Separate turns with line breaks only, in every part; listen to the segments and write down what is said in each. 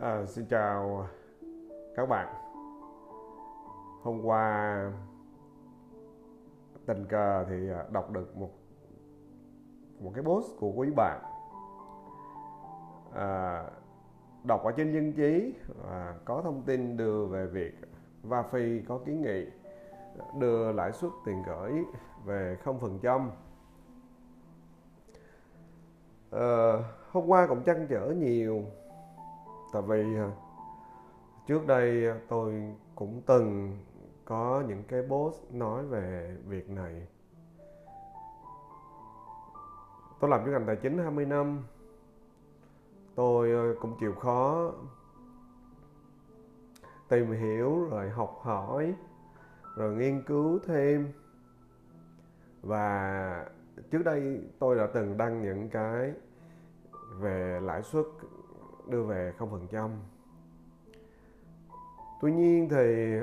À, xin chào các bạn. Hôm qua tình cờ thì à, đọc được một một cái post của quý bạn à, đọc ở trên dân trí và có thông tin đưa về việc Vafi có kiến nghị đưa lãi suất tiền gửi về 0%. trăm ờ, hôm qua cũng chăn trở nhiều tại vì ờ, trước đây ờ, tôi cũng từng có những cái post nói về việc này. Tôi làm trong ngành tài chính 20 năm. Tôi ờ, cũng chịu khó tìm hiểu, rồi học hỏi, rồi nghiên cứu thêm. Và trước đây tôi đã từng đăng những cái về lãi suất đưa về 0%. Tuy nhiên thì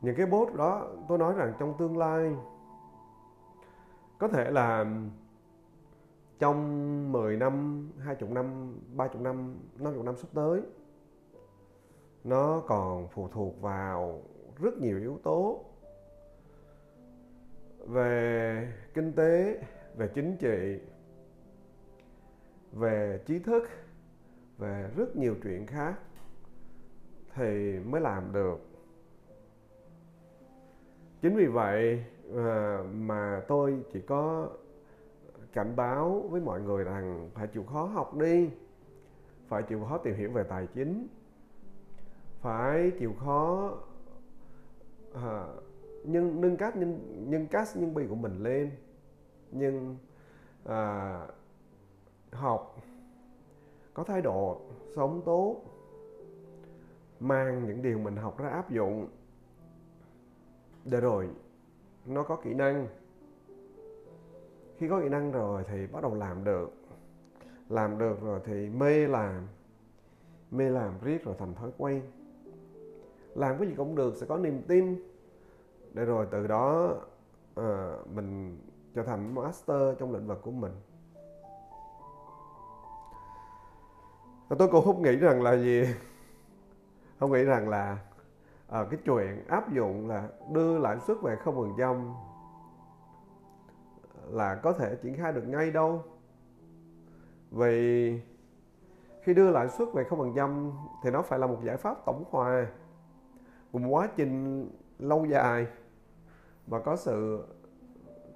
những cái bot đó tôi nói rằng trong tương lai có thể là trong 10 năm, 20 năm, 30 năm, 50 năm sắp tới nó còn phụ thuộc vào rất nhiều yếu tố về kinh tế, về chính trị, về trí thức về rất nhiều chuyện khác thì mới làm được. Chính vì vậy ờ, mà tôi chỉ có cảnh báo với mọi người rằng phải chịu khó học đi phải chịu khó tìm hiểu về tài chính phải chịu khó ờ, à, nhưng nâng cách nhân nhân cách nhân bì của mình lên nhưng à, ờ, học có thái độ sống tốt mang những điều mình học ra áp dụng. Để rồi nó có kỹ năng. Khi có kỹ năng rồi thì bắt đầu làm được. Làm được rồi thì mê làm. Mê làm riết rồi thành thói quen. Làm cái gì cũng được sẽ có niềm tin. Để rồi từ đó à, mình trở thành master trong lĩnh vực của mình. Và tôi cũng không nghĩ rằng là gì. Không nghĩ rằng là à, cái chuyện áp dụng là đưa lãi suất về không phần trăm là có thể triển khai được ngay đâu. Vì khi đưa lãi suất về không phần trăm thì nó phải là một giải pháp tổng hòa một quá trình lâu dài và có sự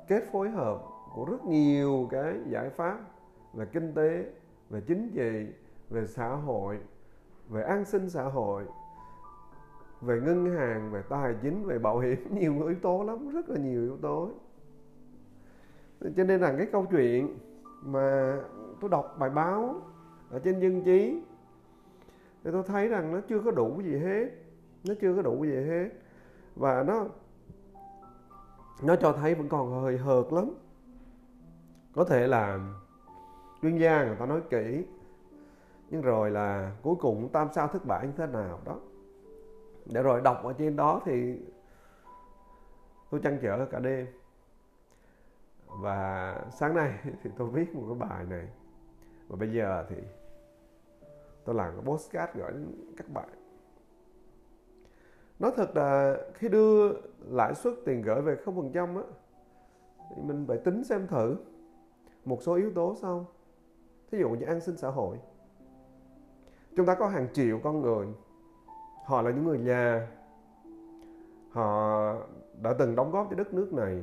kết phối hợp của rất nhiều cái giải pháp về kinh tế về chính trị về xã hội, về an sinh xã hội, về ngân hàng, về tài chính, về bảo hiểm, nhiều yếu tố lắm, rất là nhiều yếu tố. Cho nên là cái câu chuyện mà tôi đọc bài báo ở trên dân trí thì tôi thấy rằng nó chưa có đủ gì hết, nó chưa có đủ gì hết. Và nó nó cho thấy vẫn còn hơi hợt lắm. Có thể là chuyên gia người ta nói kỹ nhưng rồi là cuối cùng tam sao thất bại như thế nào đó. Để rồi đọc ở trên đó thì tôi chăn trở cả đêm. Và sáng nay thì tôi viết một cái bài này. Và bây giờ thì tôi làm cái postcard gửi đến các bạn. Nói thật là khi đưa lãi suất tiền gửi về không phần trăm á, thì mình phải tính xem thử một số yếu tố sau. Thí dụ như an sinh xã hội chúng ta có hàng triệu con người. Họ là những người già họ đã từng đóng góp cho đất nước này.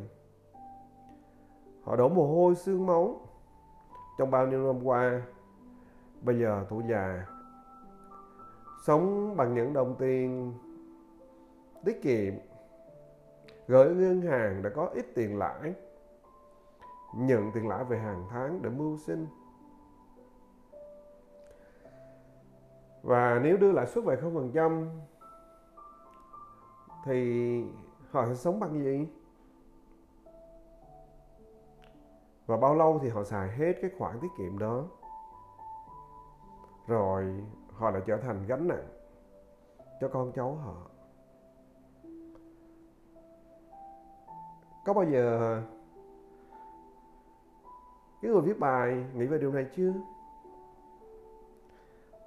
Họ đổ mồ hôi xương máu trong bao nhiêu năm qua. Bây giờ tuổi già, sống bằng những đồng tiền tiết kiệm, gửi ngân hàng đã có ít tiền lãi, nhận tiền lãi về hàng tháng để mưu sinh. Và nếu đưa lãi suất về không phần trăm, thì họ sẽ sống bằng gì? Và bao lâu thì họ xài hết cái khoản tiết kiệm đó? Rồi, họ lại trở thành gánh nặng cho con cháu họ. Có bao giờ cái người viết bài nghĩ về điều này chưa?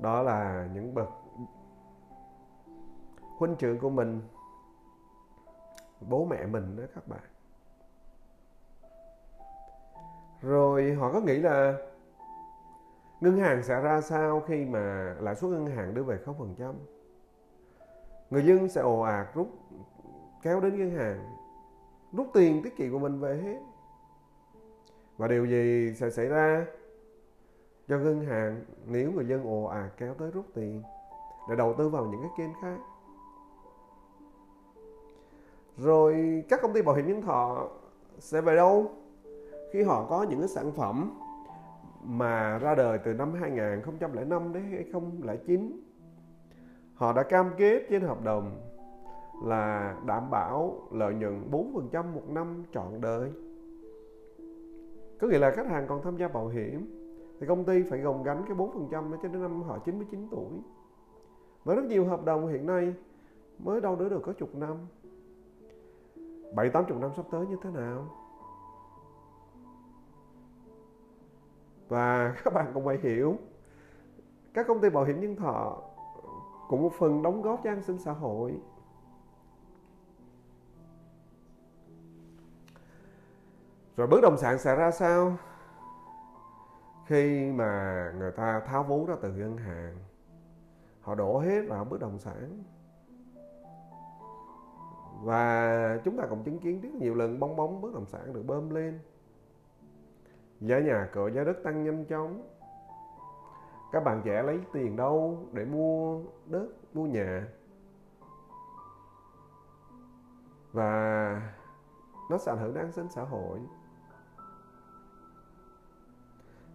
Đó là những bậc huynh trưởng của mình, bố mẹ mình đó các bạn rồi họ có nghĩ là ngân hàng sẽ ra sao khi mà lãi suất ngân hàng đưa về 0%? Người dân sẽ ồ ạt rút, kéo đến ngân hàng, rút tiền tiết kiệm của mình về hết. Và điều gì sẽ xảy ra cho ngân hàng, nếu người dân ồ ạt kéo tới rút tiền để đầu tư vào những cái kênh khác? Rồi các công ty bảo hiểm nhân thọ sẽ về đâu? Khi họ có những cái sản phẩm mà ra đời từ năm 2005 đến 2009 họ đã cam kết trên hợp đồng là đảm bảo lợi nhuận 4% một năm trọn đời có nghĩa là khách hàng còn tham gia bảo hiểm thì công ty phải gồng gánh cái 4% đó cho đến năm họ 99 tuổi. Và rất nhiều hợp đồng hiện nay mới đâu đó được có chục năm. Bảy, tám chục năm sắp tới như thế nào? Và các bạn cũng phải hiểu, các công ty bảo hiểm nhân thọ cũng một phần đóng góp cho an sinh xã hội. Rồi bất động sản sẽ ra sao? Khi mà người ta tháo vốn ra từ ngân hàng, họ đổ hết vào bất động sản. Và chúng ta cũng chứng kiến rất nhiều lần bong bóng bất động sản được bơm lên. Giá nhà cửa, giá đất tăng nhanh chóng. Các bạn trẻ lấy tiền đâu để mua đất, mua nhà? Và nó sẽ ảnh hưởng đến an sinh xã hội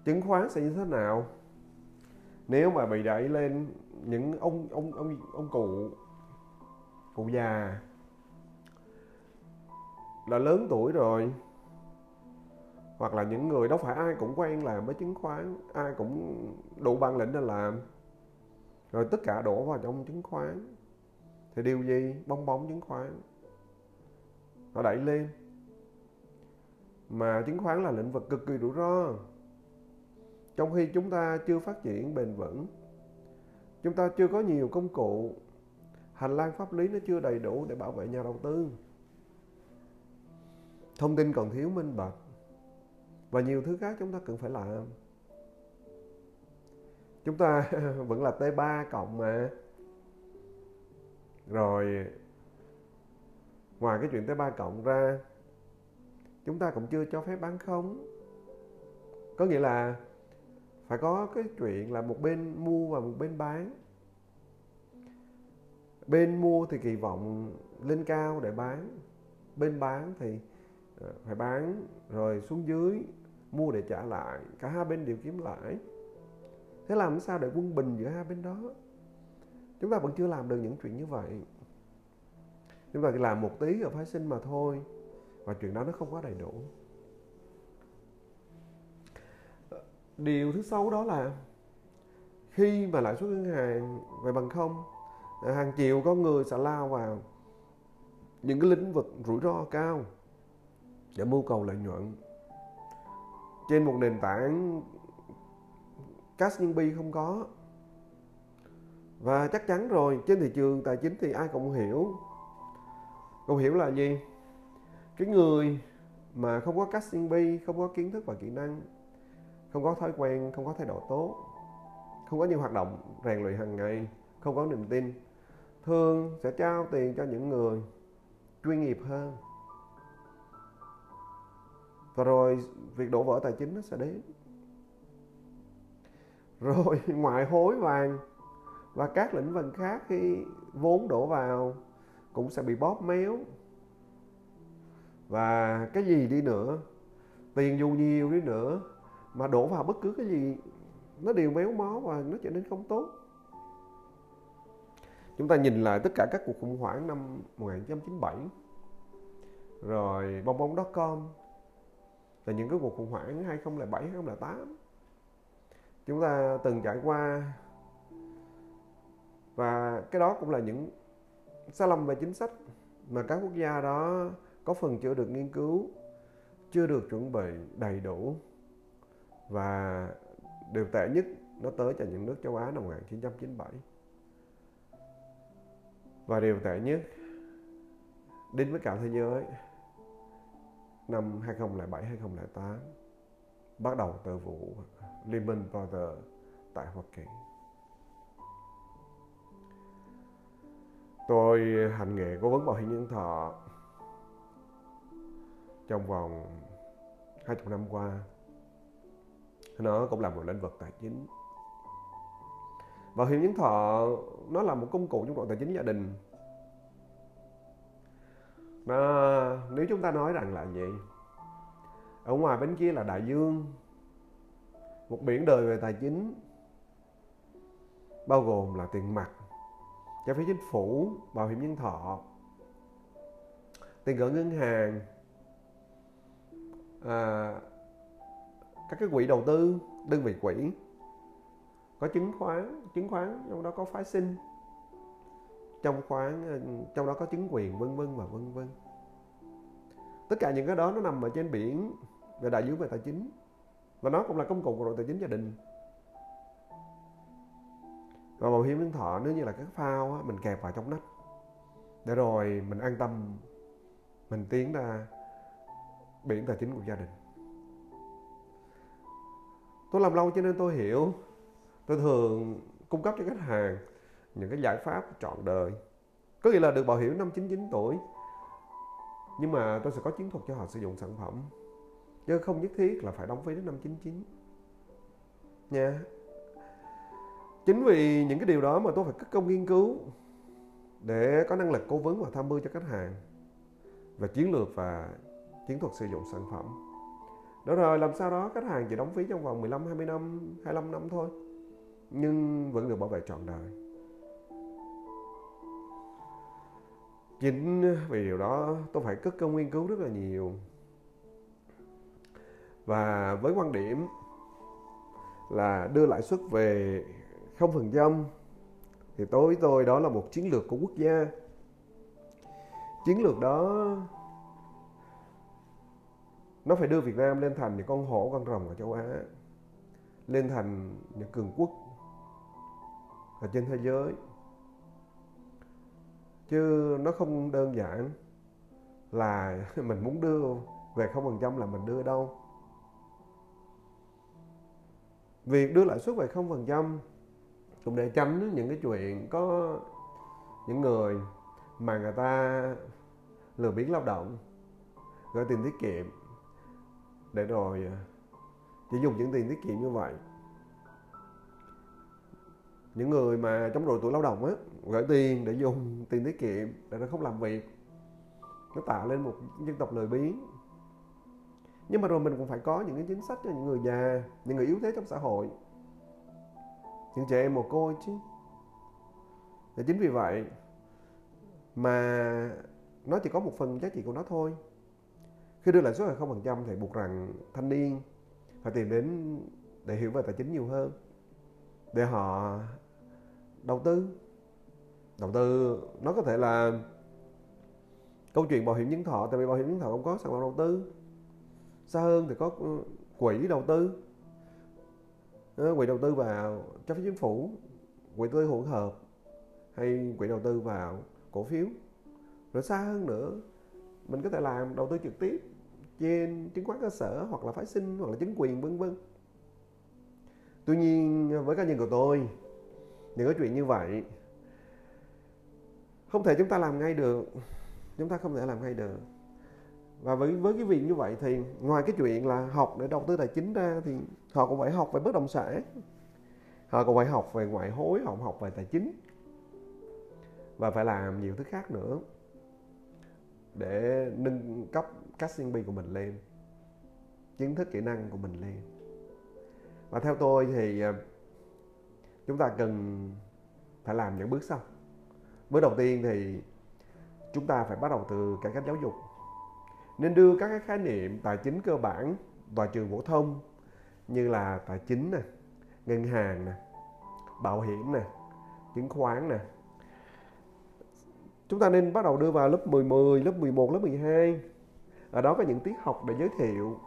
chứng khoán sẽ như thế nào? Nếu mà bị đẩy lên những ông ông ông ông cụ cụ già là lớn tuổi rồi, hoặc là những người đâu phải ai cũng quen làm với chứng khoán, ai cũng đủ bản lĩnh để làm, rồi tất cả đổ vào trong chứng khoán, thì điều gì? Bong bóng chứng khoán. Nó đẩy lên. Mà chứng khoán là lĩnh vực cực kỳ rủi ro trong khi chúng ta chưa phát triển bền vững, chúng ta chưa có nhiều công cụ, hành lang pháp lý nó chưa đầy đủ để bảo vệ nhà đầu tư. Thông tin còn thiếu minh bạch và nhiều thứ khác chúng ta cần phải làm. Chúng ta vẫn là T3 cộng mà. Rồi, ngoài cái chuyện T3 cộng ra, chúng ta cũng chưa cho phép bán không có nghĩa là phải có cái chuyện là một bên mua và một bên bán. Bên mua thì kỳ vọng lên cao để bán. Bên bán thì ờ, phải bán rồi xuống dưới, mua để trả lại. Cả hai bên đều kiếm lãi. Thế làm sao để quân bình giữa hai bên đó? Chúng ta vẫn chưa làm được những chuyện như vậy. Chúng ta chỉ làm một tí ở phái sinh mà thôi. Và chuyện đó nó không quá đầy đủ. Điều thứ sáu đó là khi mà lãi suất ngân hàng về bằng không à, hàng triệu con người sẽ lao vào những cái lĩnh vực rủi ro cao để mưu cầu lợi nhuận. Trên một nền tảng cash nhân bi không có. Và chắc chắn rồi, trên thị trường tài chính thì ai cũng hiểu. Cũng hiểu là gì? Cái người mà không có cash nhân bi, không có kiến thức và kỹ năng không có thói quen, không có thái độ tốt, không có nhiều hoạt động rèn luyện hàng ngày, không có niềm tin. Thường sẽ trao tiền cho những người chuyên nghiệp hơn. Và rồi việc đổ vỡ tài chính nó sẽ đến. Rồi ngoại hối vàng và các lĩnh vực khác khi vốn đổ vào cũng sẽ bị bóp méo. Và cái gì đi nữa? Tiền dù nhiều đi nữa mà đổ vào bất cứ cái gì, nó đều méo mó và nó trở nên không tốt. Chúng ta nhìn lại tất cả các cuộc khủng hoảng năm 1997 rồi bong bóng com là những cái cuộc khủng hoảng 2007 2008 chúng ta từng trải qua và cái đó cũng là những sai lầm về chính sách mà các quốc gia đó có phần chưa được nghiên cứu, chưa được chuẩn bị đầy đủ và điều tệ nhất, nó tới cho những nước châu Á năm 1997 và điều tệ nhất, đến với cả thế giới, năm 2007 2008 bắt đầu từ vụ Lehman Brothers tại Hoa Kỳ. Tôi hành nghề cố vấn bảo hiểm nhân thọ trong vòng 20 năm qua. Nó cũng là một lĩnh vực tài chính. Bảo hiểm nhân thọ nó là một công cụ trong đoạn tài chính gia đình. Nó, nếu chúng ta nói rằng là gì? Ở ngoài bên kia là đại dương, một biển đời về tài chính bao gồm là tiền mặt trái phiếu chính phủ bảo hiểm nhân thọ tiền gửi ngân hàng à, các cái quỹ đầu tư đơn vị quỹ có chứng khoán chứng khoán trong đó có phái sinh trong khoán ờ, trong đó có chứng quyền vân vân và vân vân. Tất cả những cái đó nó nằm ở trên biển về đại dương về tài chính và nó cũng là công cụ của đội tài chính gia đình. Và bảo hiểm nhân thọ nếu như là các phao á, mình kẹp vào trong nách để rồi mình an tâm mình tiến ra biển tài chính của gia đình tôi làm lâu cho nên tôi hiểu. Tôi thường cung cấp cho khách hàng những cái giải pháp trọn đời. Có nghĩa là được bảo hiểm năm 99 tuổi. Nhưng mà tôi sẽ có chiến thuật cho họ sử dụng sản phẩm. Chứ không nhất thiết là phải đóng phí đến năm 99 nha. Chính vì những cái điều đó mà tôi phải cất công nghiên cứu để có năng lực cố vấn và tham mưu cho khách hàng về chiến lược và chiến thuật sử dụng sản phẩm đó rồi, làm sao đó khách hàng chỉ đóng phí trong vòng 15 20 năm 25 năm thôi. Nhưng vẫn được bảo vệ trọn đời. Chính vì điều đó, tôi phải cất công nghiên cứu rất là nhiều. Và với quan điểm là đưa lãi suất về không phần trăm, thì tối với tôi đó là một chiến lược của quốc gia. Chiến lược đó nó phải đưa Việt Nam lên thành những con hổ, con rồng ở châu Á, lên thành những cường quốc ở trên thế giới. Chứ nó không đơn giản là mình muốn đưa về không phần trăm là mình đưa đâu. Việc đưa lãi suất về không phần trăm cũng để tránh những cái chuyện có những người mà người ta lừa biến lao động, gửi tiền tiết kiệm để rồi à, chỉ dùng những tiền tiết kiệm như vậy. Những người mà trong rồi tuổi lao động á, gửi tiền để dùng tiền tiết kiệm để nó không làm việc, nó tạo lên một dân tộc lười biếng. Nhưng mà rồi mình cũng phải có những cái chính sách cho những người già, những người yếu thế trong xã hội. Những trẻ em mồ côi chứ. Và chính vì vậy mà nó chỉ có một phần giá trị của nó thôi khi đưa lãi suất là không phần trăm thì buộc rằng thanh niên phải tìm đến để hiểu về tài chính nhiều hơn, để họ đầu tư. Đầu tư nó có thể là câu chuyện bảo hiểm nhân thọ, tại vì bảo hiểm nhân thọ không có sản phẩm đầu tư. Xa hơn thì có quỹ đầu tư. Ờ, quỹ đầu tư vào trái phiếu chính phủ, quỹ đầu tư hỗn hợp hay quỹ đầu tư vào cổ phiếu. Rồi xa hơn nữa, mình có thể làm đầu tư trực tiếp trên chứng khoán cơ sở hoặc là phái sinh hoặc là chứng quyền, vân vân. Tuy nhiên, với cá nhân của tôi những cái chuyện như vậy, không thể chúng ta làm ngay được. Chúng ta không thể làm ngay được. Và với với cái việc như vậy thì ngoài cái chuyện là học để đầu tư tài chính ra thì họ cũng phải học về bất động sản. Họ cũng phải học về ngoại hối, họ học về tài chính. Và phải làm nhiều thứ khác nữa để nâng cấp cách CNB của mình lên, kiến thức kỹ năng của mình lên. Và theo tôi thì ờ, chúng ta cần phải làm những bước sau. Bước đầu tiên thì chúng ta phải bắt đầu từ cải cách giáo dục. Nên đưa các cái khái niệm tài chính cơ bản vào trường phổ thông như là tài chính nè, ngân hàng nè, bảo hiểm nè, chứng khoán nè chúng ta nên bắt đầu đưa vào lớp 10, 10, lớp 11, lớp 12 ở đó có những tiết học để giới thiệu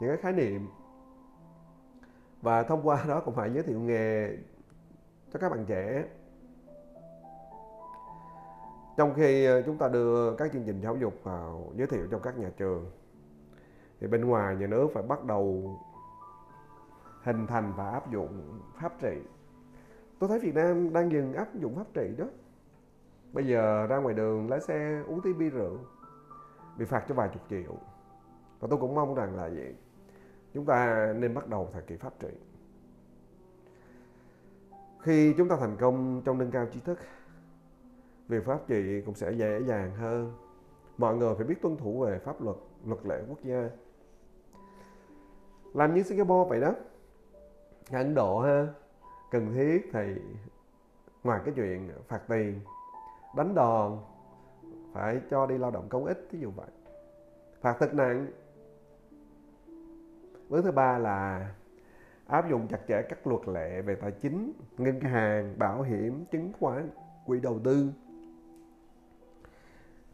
những cái khái niệm. Và thông qua đó cũng phải giới thiệu nghề cho các bạn trẻ. Trong khi ờ, chúng ta đưa các chương trình giáo dục vào giới thiệu trong các nhà trường thì bên ngoài nhà nước phải bắt đầu hình thành và áp dụng pháp trị. Tôi thấy Việt Nam đang dừng áp dụng pháp trị đó bây giờ ra ngoài đường lái xe uống tí bia rượu. Bị phạt cho vài chục triệu. Và tôi cũng mong rằng là vậy. Chúng ta nên bắt đầu thời kỳ pháp trị. Khi chúng ta thành công trong nâng cao trí thức, việc pháp trị cũng sẽ dễ dàng hơn. Mọi người phải biết tuân thủ về pháp luật luật lệ quốc gia. Làm như Singapore vậy đó. Ấn Độ ha, cần thiết thì ngoài cái chuyện phạt tiền đánh đòn, phải cho đi lao động công ích ví dụ vậy. Phạt thật nặng. Bước thứ ba là áp dụng chặt chẽ các luật lệ về tài chính, ngân hàng, bảo hiểm, chứng khoán, quỹ đầu tư.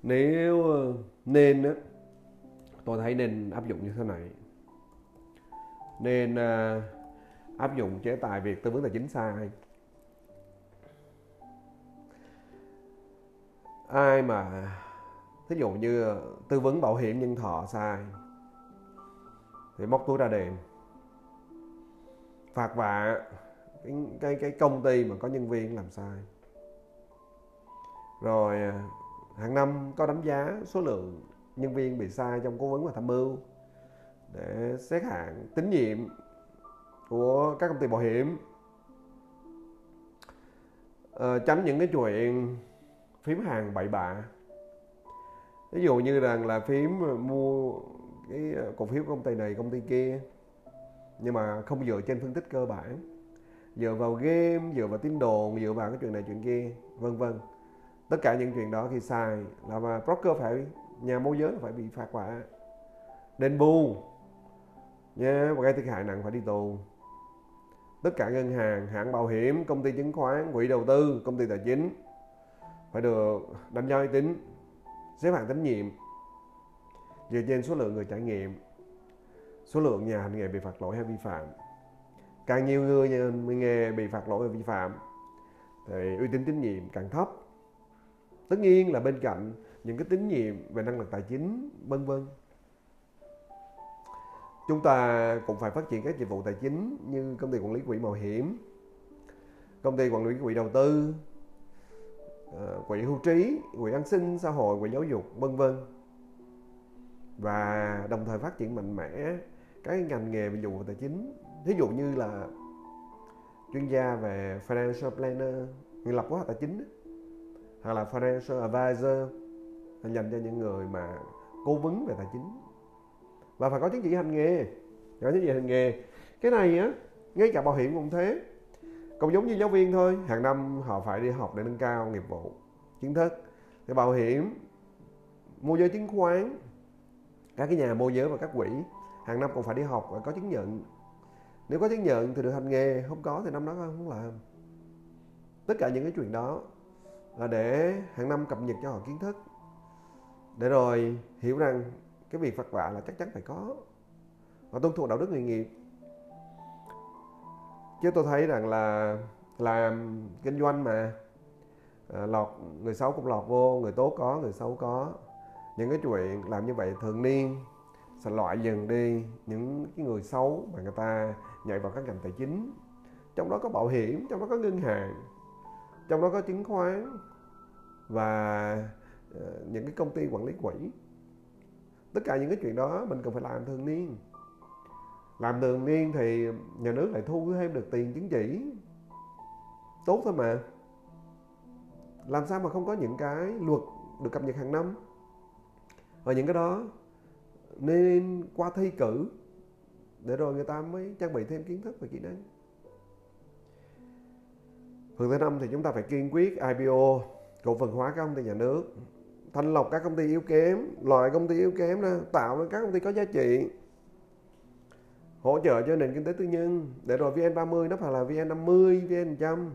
Nếu, nên á, tôi thấy nên áp dụng như thế này. Nên à, áp dụng chế tài việc tư vấn tài chính sai. Ai mà thí dụ như tư vấn bảo hiểm nhân thọ sai thì móc túi ra đền. Phạt vạ cái, cái cái công ty mà có nhân viên làm sai. Rồi à, hàng năm có đánh giá số lượng nhân viên bị sai trong cố vấn và tham mưu để xét hạng tín nhiệm của các công ty bảo hiểm. À, tránh những cái chuyện phím hàng bậy bạ. Ví dụ như rằng là phím ờ, mua cái ờ, cổ phiếu của công ty này, công ty kia, nhưng mà không dựa trên phân tích cơ bản. Dựa vào game, dựa vào tin đồn, dựa vào cái chuyện này, chuyện kia, vân vân. Tất cả những chuyện đó khi sai, là mà broker phải, nhà môi giới phải bị phạt quả. Đền bù. Nha và gây thiệt hại nặng phải đi tù. Tất cả ngân hàng, hãng bảo hiểm, công ty chứng khoán, quỹ đầu tư, công ty tài chính phải được đánh giá uy tín, xếp hạng tín nhiệm. Dựa trên số lượng người trải nghiệm, số lượng nhà hành nghề bị phạt lỗi hay vi phạm. Càng nhiều người nhà nghề bị phạt lỗi hay vi phạm, thì uy tín tín nhiệm càng thấp. Tất nhiên là bên cạnh những cái tín nhiệm về năng lực tài chính, vân vân. Chúng ta cũng phải phát triển các dịch vụ tài chính như công ty quản lý quỹ bảo hiểm, công ty quản lý quỹ đầu tư Ờ, quỹ hưu trí quỹ an sinh, xã hội quỹ giáo dục, vân vân. Và đồng thời phát triển mạnh mẽ các ngành nghề về dụng tài chính. Thí dụ như là chuyên gia về financial planner, người lập kế hoạch tài chính hoặc là financial advisor dành cho những người mà cố vấn về tài chính. Và phải có chứng chỉ hành nghề. Có chứng chỉ hành nghề. Cái này á, ngay cả bảo hiểm cũng thế cũng giống như giáo viên thôi, hàng năm họ phải đi học để nâng cao nghiệp vụ, kiến thức thì bảo hiểm, môi giới chứng khoán, các cái nhà môi giới và các quỹ. Hàng năm còn phải đi học và có chứng nhận. Nếu có chứng nhận thì được hành nghề, không có thì năm đó không làm. Tất cả những cái chuyện đó là để hàng năm cập nhật cho họ kiến thức. Để rồi hiểu rằng cái việc phạt vạ là chắc chắn phải có và tuân thủ đạo đức nghề nghiệp chứ tôi thấy rằng là làm kinh doanh mà à, lọt người xấu cũng lọt vô người tốt có người xấu có. Những cái chuyện làm như vậy thường niên sẽ loại dần đi những cái người xấu mà người ta nhảy vào các ngành tài chính. Trong đó có bảo hiểm trong đó có ngân hàng trong đó có chứng khoán và ờ, những cái công ty quản lý quỹ. Tất cả những cái chuyện đó mình cần phải làm thường niên làm thường niên thì nhà nước lại thu thêm được tiền chứng chỉ. Tốt thôi mà. Làm sao mà không có những cái luật được cập nhật hàng năm? Và những cái đó nên qua thi cử để rồi người ta mới trang bị thêm kiến thức và kỹ năng. Phần thứ năm thì chúng ta phải kiên quyết IPO cổ phần hóa các công ty nhà nước, thanh lọc các công ty yếu kém, loại công ty yếu kém đó tạo ra các công ty có giá trị hỗ trợ cho nền kinh tế tư nhân. Để rồi VN30 nó phải là VN50 VN100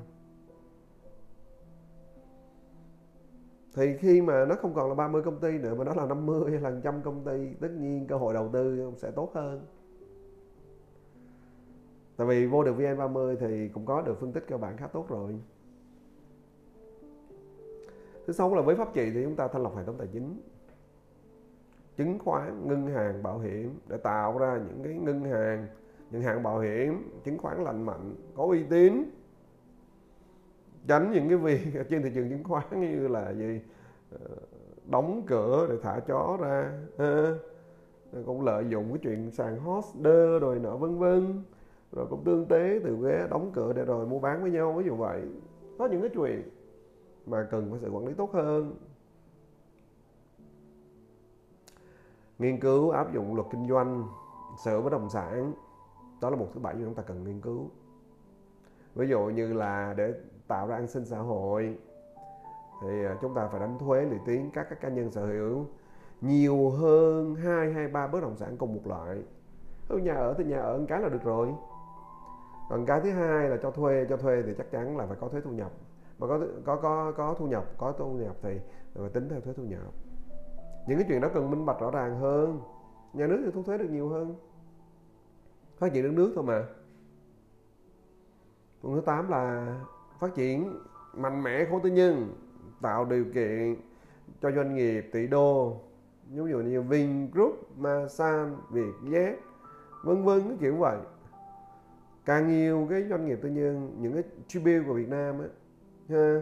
thì khi mà nó không còn là 30 công ty nữa, mà nó là 50 hay là 100 công ty, tất nhiên cơ hội đầu tư sẽ tốt hơn. Tại vì vô được VN30 thì cũng có được phân tích cơ bản khá tốt rồi. Thứ sáu là với pháp trị thì chúng ta thanh lọc hệ thống tài chính chứng khoán, ngân hàng bảo hiểm để tạo ra những cái ngân hàng. Ngân hàng bảo hiểm, chứng khoán lành mạnh, có uy tín. Tránh những cái việc trên thị trường chứng khoán như là gì? Ờ, đóng cửa để thả chó ra cũng lợi dụng cái chuyện sàn hoster rồi nọ, vân vân. Rồi cũng tương tế từ ghế đóng cửa để rồi mua bán với nhau, ví dụ vậy. Có những cái chuyện mà cần phải sự quản lý tốt hơn. Nghiên cứu áp dụng luật kinh doanh, sở bất động sản. Đó là một thứ bảy mà chúng ta cần nghiên cứu. Ví dụ như là để tạo ra an sinh xã hội, thì à, chúng ta phải đánh thuế lũy tiến các các cá nhân sở hữu nhiều hơn hai hay ba bất động sản cùng một loại. Nhà ở thì nhà ở một cái là được rồi. Còn cái thứ hai là cho thuê cho thuê thì chắc chắn là phải có thuế thu nhập. Mà có có có có thu nhập, có thu nhập thì phải tính theo thuế thu nhập những cái chuyện đó cần minh bạch rõ ràng hơn. Nhà nước thì thu thuế được nhiều hơn. Phát triển đất nước thôi mà. Phần thứ 8 là phát triển mạnh mẽ khối tư nhân tạo điều kiện cho doanh nghiệp tỷ đô ví dụ như Vingroup, Masan, Vietjet vân vân cái kiểu vậy. Càng nhiều cái doanh nghiệp tư nhân những cái tribute của Việt Nam á ha,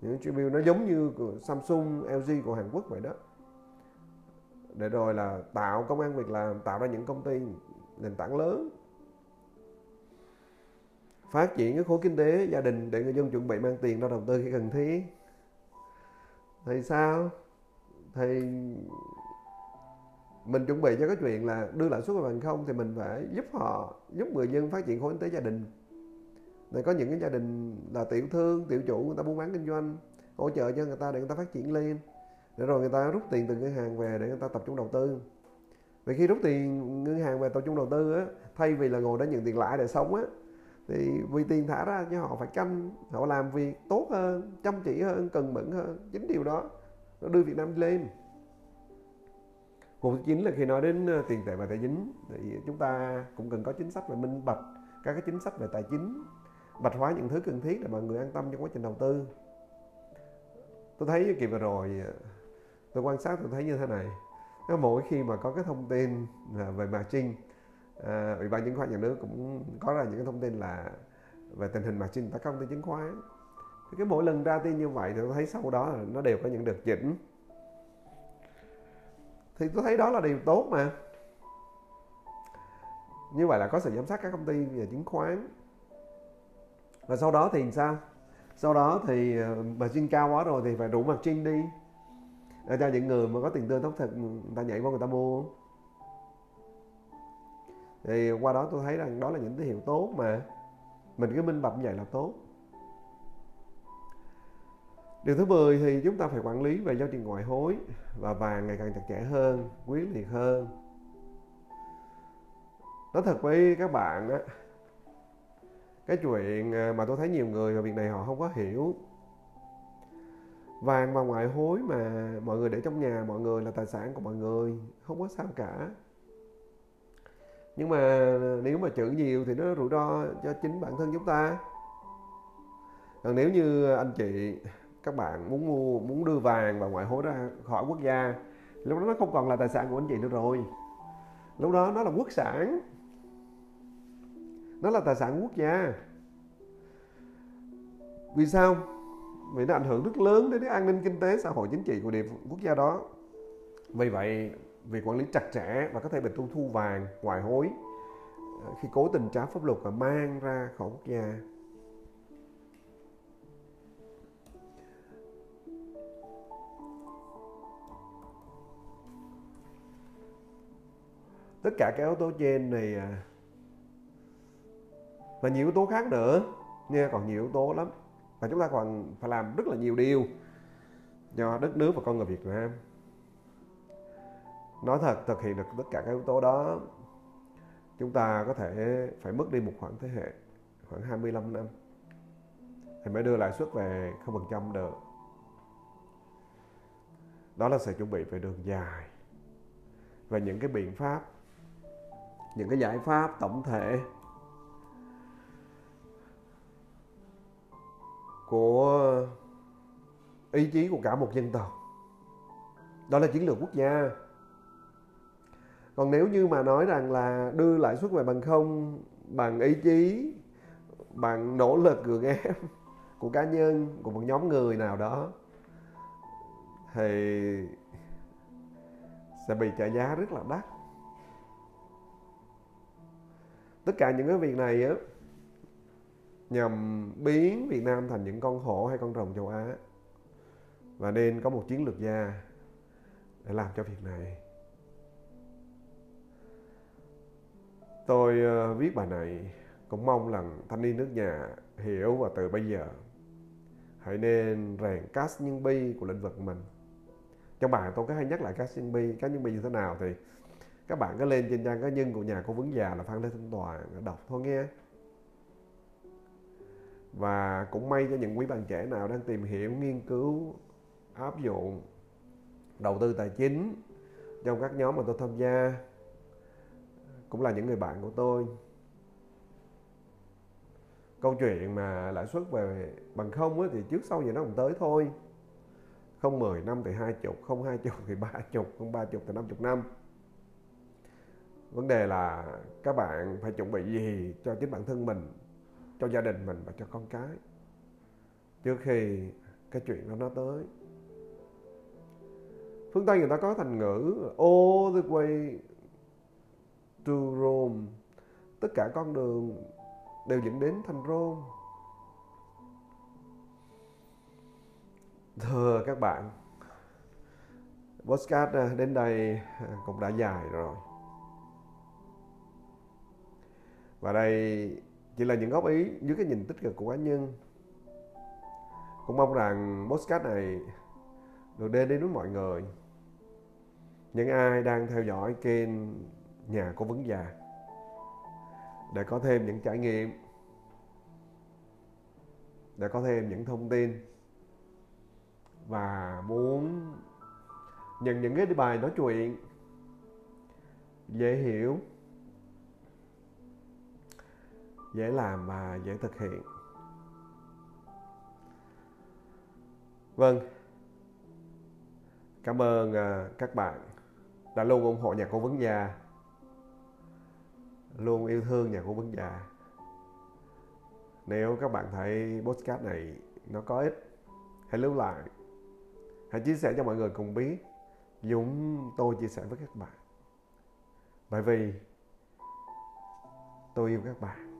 những tribute nó giống như của Samsung, LG của Hàn Quốc vậy đó để rồi là tạo công an việc làm, tạo ra những công ty nền tảng lớn. Phát triển cái khối kinh tế gia đình để người dân chuẩn bị mang tiền ra đầu tư khi cần thiết. Thì sao? Thì mình chuẩn bị cho cái chuyện là đưa lãi suất bằng không thì mình phải giúp họ, giúp người dân phát triển khối kinh tế gia đình. Để có những cái gia đình là tiểu thương, tiểu chủ, người ta buôn bán kinh doanh, hỗ trợ cho người ta để người ta phát triển lên để rồi người ta rút tiền từ ngân hàng về để người ta tập trung đầu tư. Vì khi rút tiền ngân hàng về tập trung đầu tư á, thay vì là ngồi đó nhận tiền lãi để sống á, thì vì tiền thả ra cho họ phải canh, họ làm việc tốt hơn, chăm chỉ hơn cần mẫn hơn. Chính điều đó nó đưa Việt Nam lên. Mục chính là khi nói đến ờ, tiền tệ và tài chính, thì chúng ta cũng cần có chính sách về minh bạch, các cái chính sách về tài chính, bạch hóa những thứ cần thiết để mọi người an tâm trong quá trình đầu tư. Tôi thấy kỳ vừa rồi ờ, tôi quan sát tôi thấy như thế này. Nếu mỗi khi mà có cái thông tin về margin à, ủy ban chứng khoán nhà nước cũng có ra những cái thông tin là về tình hình margin tại các công ty chứng khoán. Thì cái mỗi lần ra tin như vậy thì tôi thấy sau đó là nó đều có những đợt chỉnh. Thì tôi thấy đó là điều tốt mà. Như vậy là có sự giám sát các công ty về chứng khoán. Và sau đó thì sao? Sau đó thì ờ, margin cao quá rồi thì phải đủ margin đi để cho những người mà có tiền tương tốt thật, người ta nhảy qua người ta mua. Thì qua đó tôi thấy rằng đó là những tín hiệu tốt mà. Mình cứ minh bạch như vậy là tốt. Điều thứ 10 thì chúng ta phải quản lý về giao tiền ngoại hối và vàng ngày càng chặt chẽ hơn quyết liệt hơn. Nói thật với các bạn á cái chuyện à, mà tôi thấy nhiều người về việc này họ không có hiểu vàng và ngoại hối mà mọi người để trong nhà, mọi người là tài sản của mọi người, không có sao cả. Nhưng mà nếu mà trữ nhiều thì nó rủi ro cho chính bản thân chúng ta. Còn nếu như anh chị, các bạn muốn mua, muốn đưa vàng và ngoại hối ra khỏi quốc gia, lúc đó nó không còn là tài sản của anh chị nữa rồi. Lúc đó nó là quốc sản. Nó là tài sản quốc gia. Vì sao? Vì nó ảnh hưởng rất lớn đến cái an ninh kinh tế, xã hội, chính trị của địa quốc gia đó. Vì vậy, việc quản lý chặt chẽ và có thể bị thu thu vàng ngoại hối ờ, khi cố tình trái pháp luật và mang ra khỏi quốc gia. Tất cả các yếu tố trên này ờ, và nhiều yếu tố khác nữa, nha, còn nhiều yếu tố lắm và chúng ta còn phải làm rất là nhiều điều cho đất nước và con người Việt Nam. Nói thật, thực hiện được tất cả các yếu tố đó, chúng ta có thể phải mất đi một khoảng thế hệ, khoảng 25 năm thì mới đưa lãi suất về không phần trăm được. Đó là sự chuẩn bị về đường dài và những cái biện pháp, những cái giải pháp tổng thể của ờ, ý chí của cả một dân tộc. Đó là chiến lược quốc gia. Còn nếu như mà nói rằng là đưa lãi suất về bằng không, bằng ý chí, bằng nỗ lực gượng ép của cá nhân, của một nhóm người nào đó, thì sẽ bị trả giá rất là đắt. Tất cả những cái việc này á nhằm biến Việt Nam thành những con hổ hay con rồng châu Á. Và nên có một chiến lược gia để làm cho việc này. Tôi uh, viết bài này cũng mong rằng thanh niên nước nhà hiểu và từ bây giờ hãy nên rèn cast nhân bi của lĩnh vực mình. Trong bài tôi có hay nhắc lại cast nhân bi cast nhân bi như thế nào thì các bạn có lên trên trang cá nhân của nhà cố vấn già là phan lê thanh toàn đọc thôi nghe và cũng may cho những quý bạn trẻ nào đang tìm hiểu nghiên cứu áp dụng đầu tư tài chính trong các nhóm mà tôi tham gia cũng là những người bạn của tôi. Câu chuyện mà lãi suất về bằng không ấy, thì trước sau gì nó cũng tới thôi. Không 10 năm thì hai chục không hai chục thì ba chục không ba chục thì năm chục năm. Vấn đề là các bạn phải chuẩn bị gì cho chính bản thân mình? Cho gia đình mình và cho con cái. Trước khi cái chuyện đó nó tới, phương tây người ta có thành ngữ all the way to Rome. Tất cả con đường đều dẫn đến thành Rome. Thưa các bạn podcast à, đến đây à, cũng đã dài rồi. Và đây chỉ là những góp ý dưới cái nhìn tích cực của cá nhân. Cũng mong rằng podcast này được đến đến với mọi người. Những ai đang theo dõi kênh nhà cố vấn già để có thêm những trải nghiệm để có thêm những thông tin và muốn nhận những cái bài nói chuyện dễ hiểu dễ làm và dễ thực hiện. Vâng. Cảm ơn à, các bạn đã luôn ủng hộ nhà cố vấn già luôn yêu thương nhà cố vấn già nếu các bạn thấy podcast này nó có ích, hãy lưu lại, hãy chia sẻ cho mọi người cùng biết. Dũng, tôi chia sẻ với các bạn. Bởi vì tôi yêu các bạn.